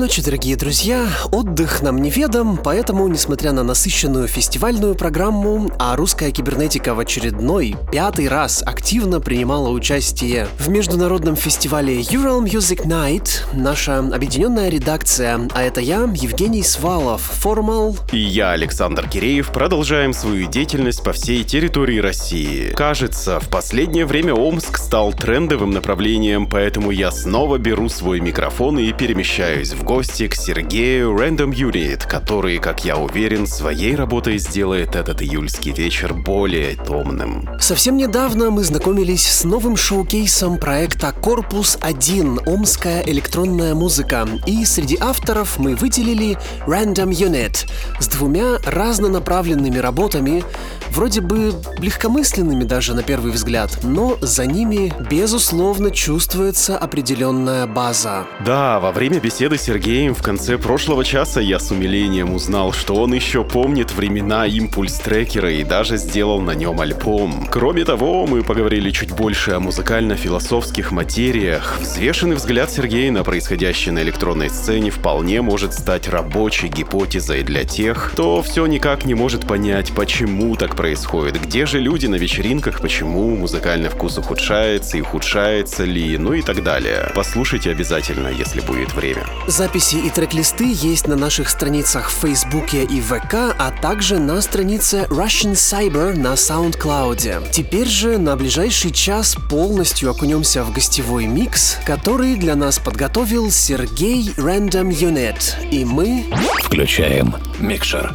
Ночи, дорогие друзья! Отдых нам неведом, поэтому, несмотря на насыщенную фестивальную программу, а русская кибернетика в очередной, пятый раз активно принимала участие в международном фестивале Ural Music Night, наша объединенная редакция, а это я, Евгений Свалов, Формал и я, Александр Киреев, продолжаем свою деятельность по всей территории России. Кажется, в последнее время Омск стал трендовым направлением, поэтому я снова беру свой микрофон и перемещаюсь в гости к Сергею Random Unit, который, как я уверен, своей работой сделает этот июльский вечер более томным. Совсем недавно мы знакомились с новым шоу-кейсом проекта «Корпус-1. Омская электронная музыка». И среди авторов мы выделили Random Unit с двумя разнонаправленными работами, вроде бы легкомысленными даже на первый взгляд, но за ними, безусловно, чувствуется определенная база. Да, во время беседы с Сергеем в конце прошлого часа я с умилением узнал, что он еще помнит времена импульс-трекера и даже сделал на нем альбом. Кроме того, мы поговорили чуть больше о музыкально-философских материях. Взвешенный взгляд Сергея на происходящее на электронной сцене вполне может стать рабочей гипотезой для тех, кто все никак не может понять, почему так происходит, где же люди на вечеринках, почему музыкальный вкус ухудшается и ухудшается ли, ну и так далее. Послушайте обязательно, если будет время. Записи и трек-листы есть на наших страницах в Фейсбуке и ВК, а также на странице Russian Cyber на SoundCloud. Теперь же на ближайший час полностью окунемся в гостевой микс, который для нас подготовил Сергей Random Unit. И мы... Включаем микшер.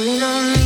Calling on me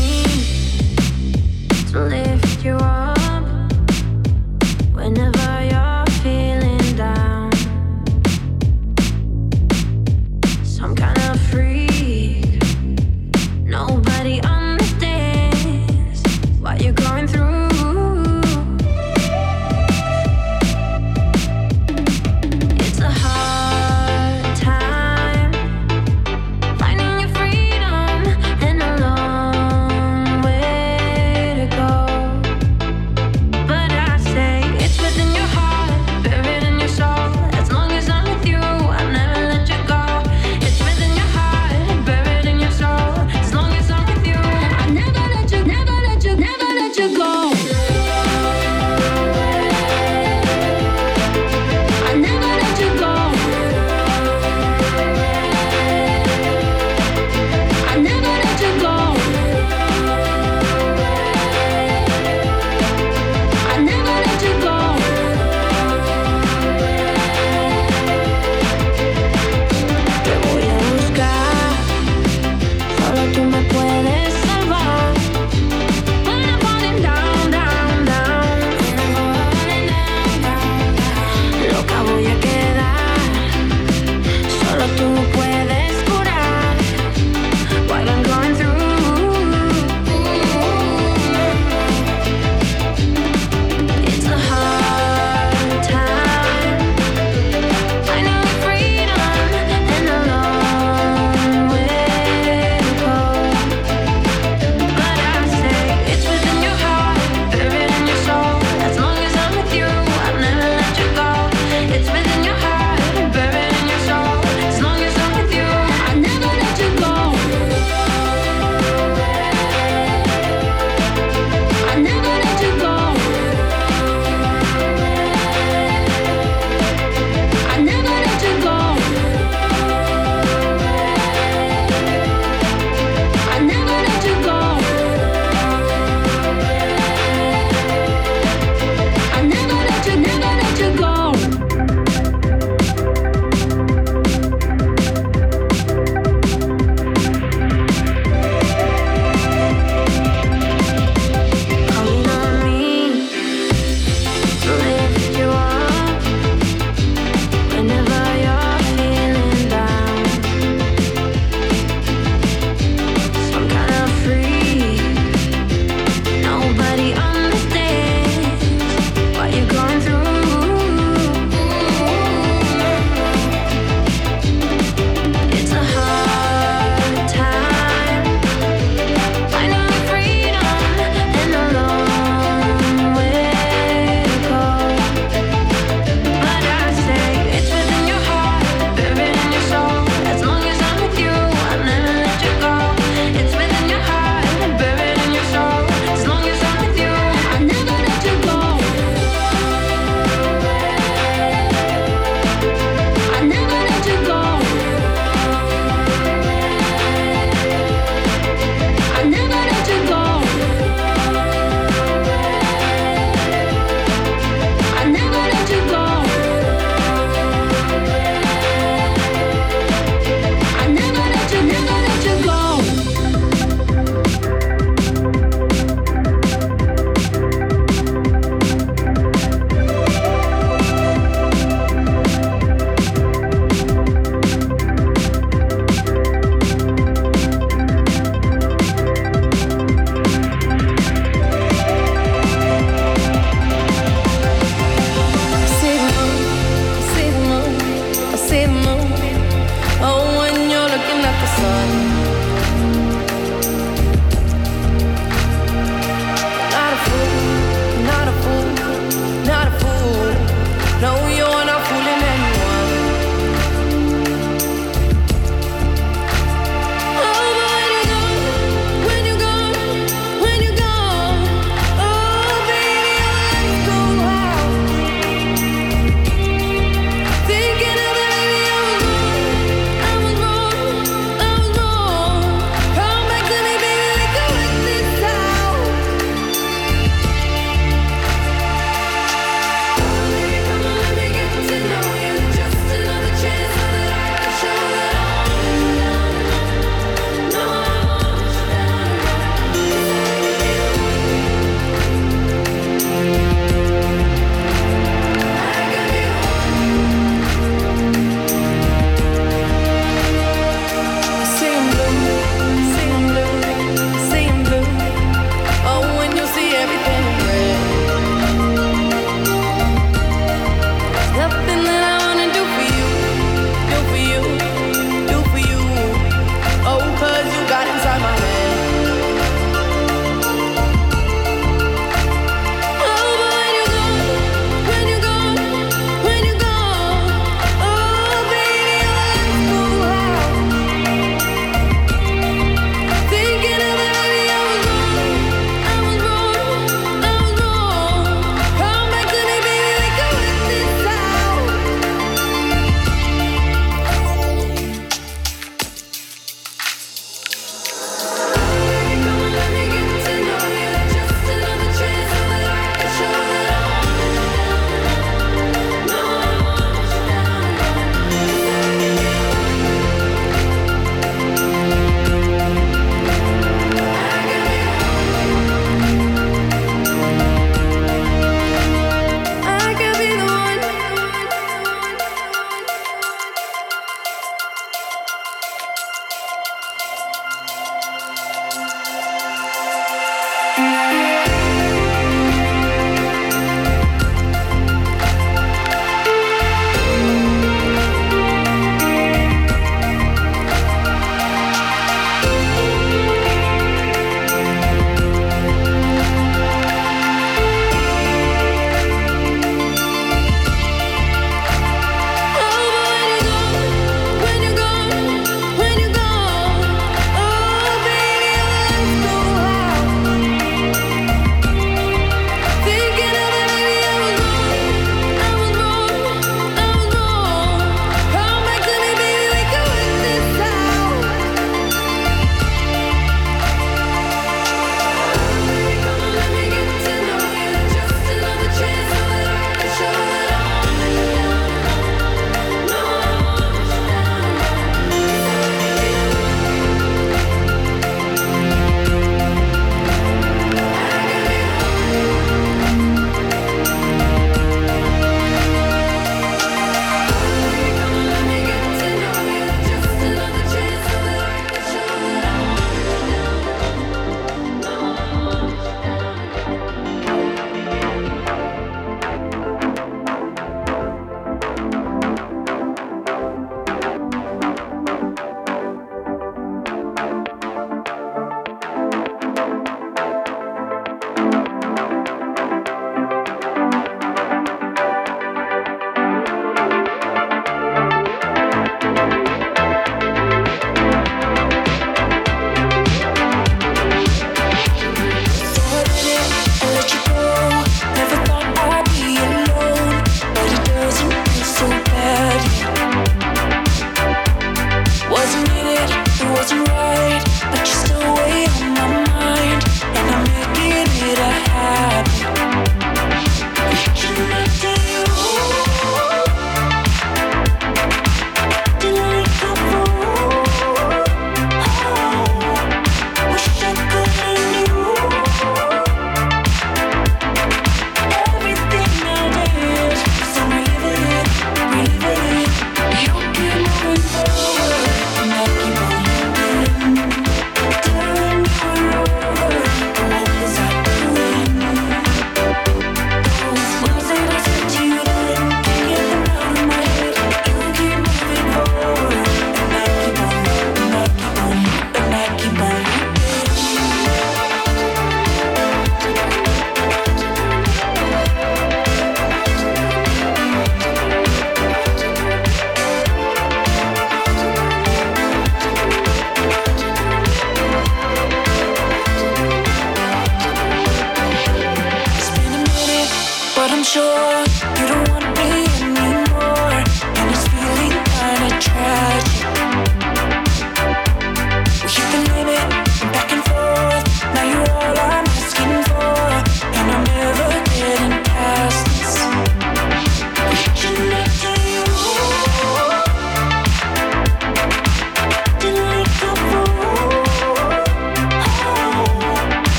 sure.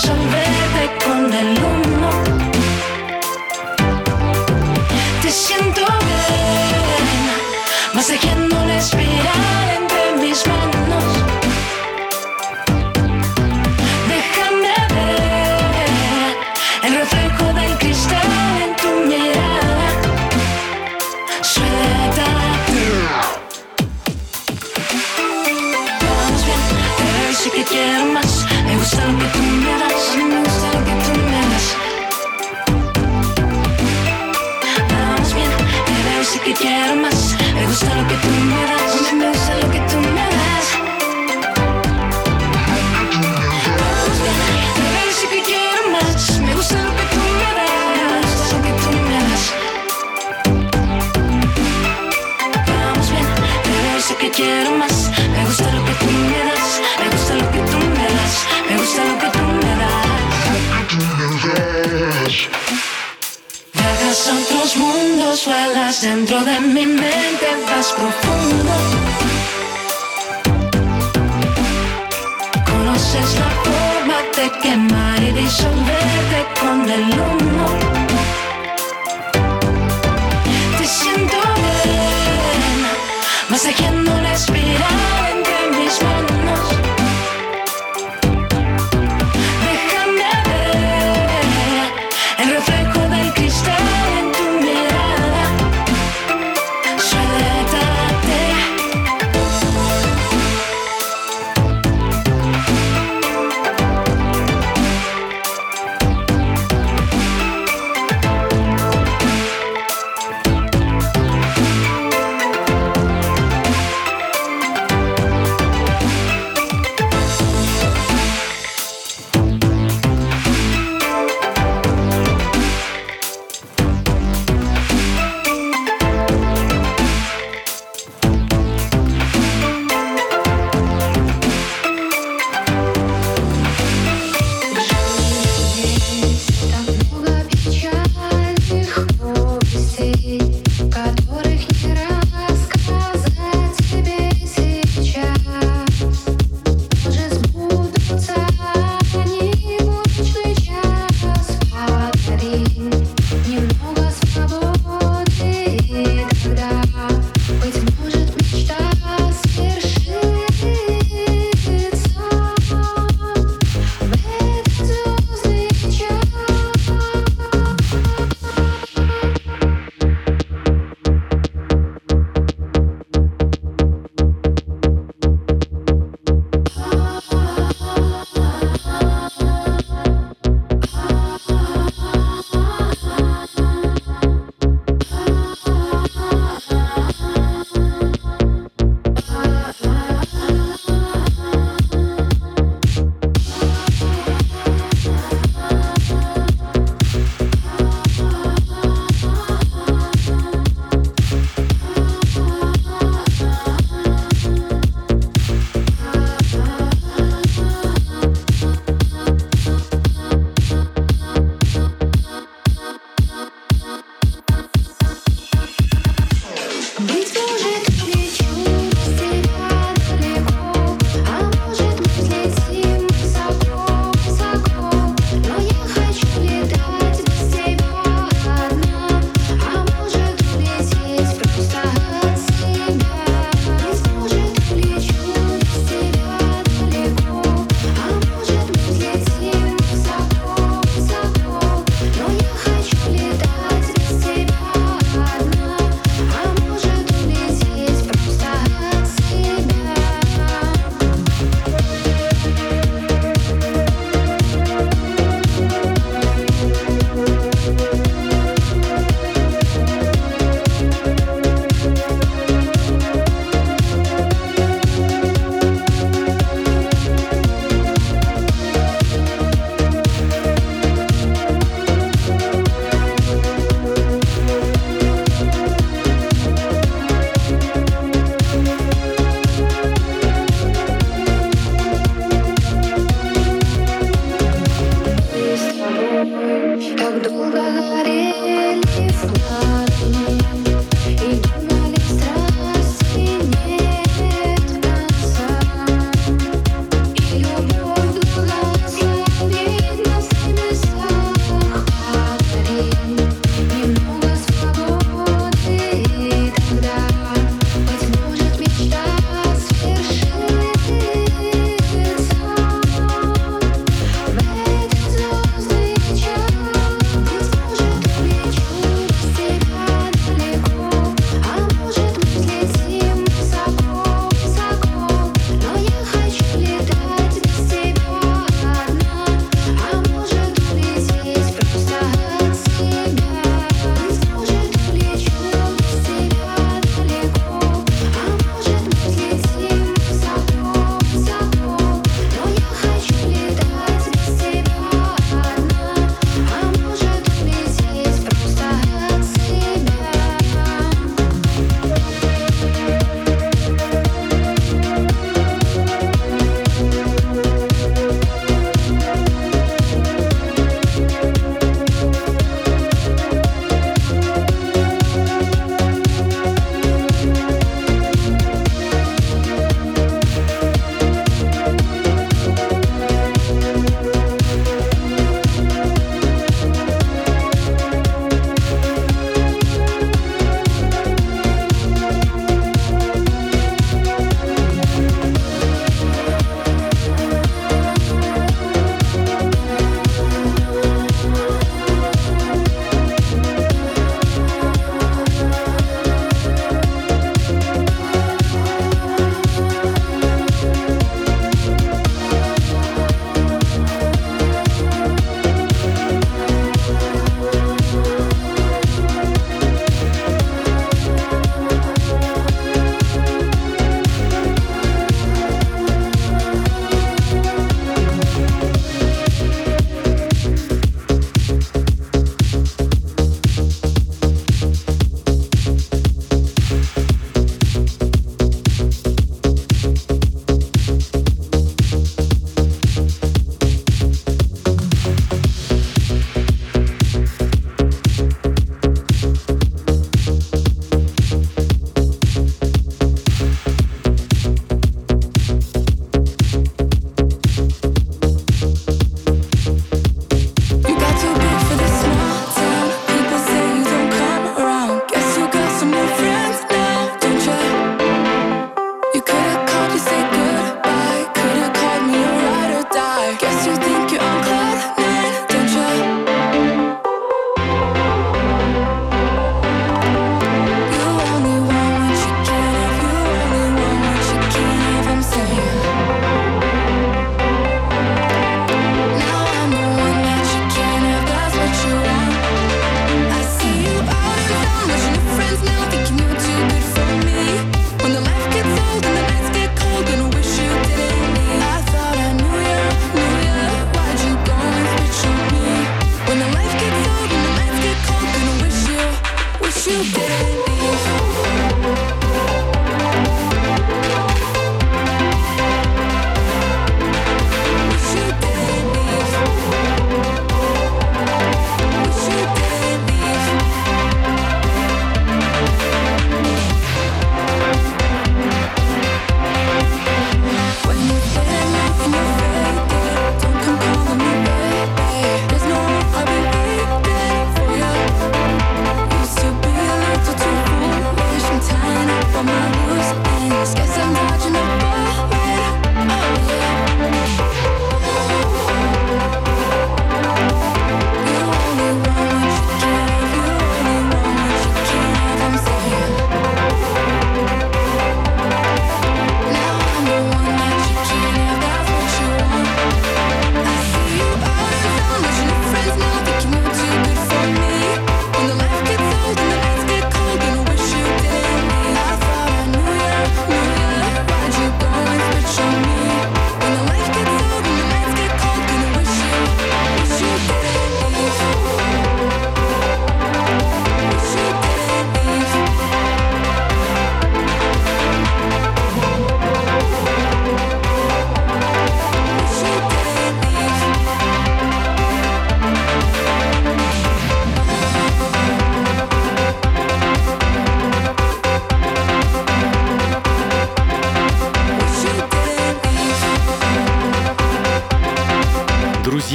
shall be.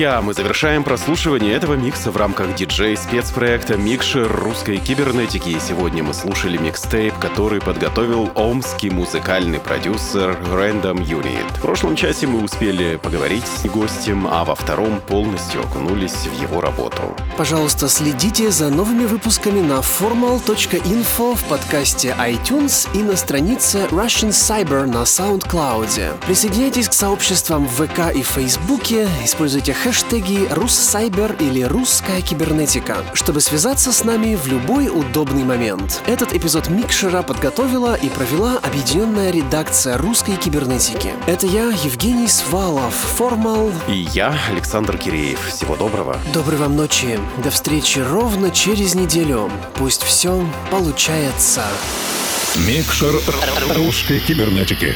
Друзья, мы завершаем прослушивание этого микса в рамках диджей-спецпроекта «Микшер русской кибернетики». И сегодня мы слушали микстейп, который подготовил омский музыкальный продюсер Random Unit. В прошлом часе мы успели поговорить с гостем, а во втором полностью окунулись в его работу. Пожалуйста, следите за новыми выпусками на formal.info в подкасте iTunes и на странице Russian Cyber на SoundCloud. Присоединяйтесь к сообществам в ВК и Фейсбуке, используйте хэштеги «Руссайбер» или «Русская кибернетика», чтобы связаться с нами в любой удобный момент. Этот эпизод Микшера подготовила и провела объединенная редакция русской кибернетики. Это я, Евгений Свалов, Формал. И я, Александр Киреев. Всего доброго. Доброй вам ночи. До встречи ровно через неделю. Пусть все получается. Микшер русской кибернетики.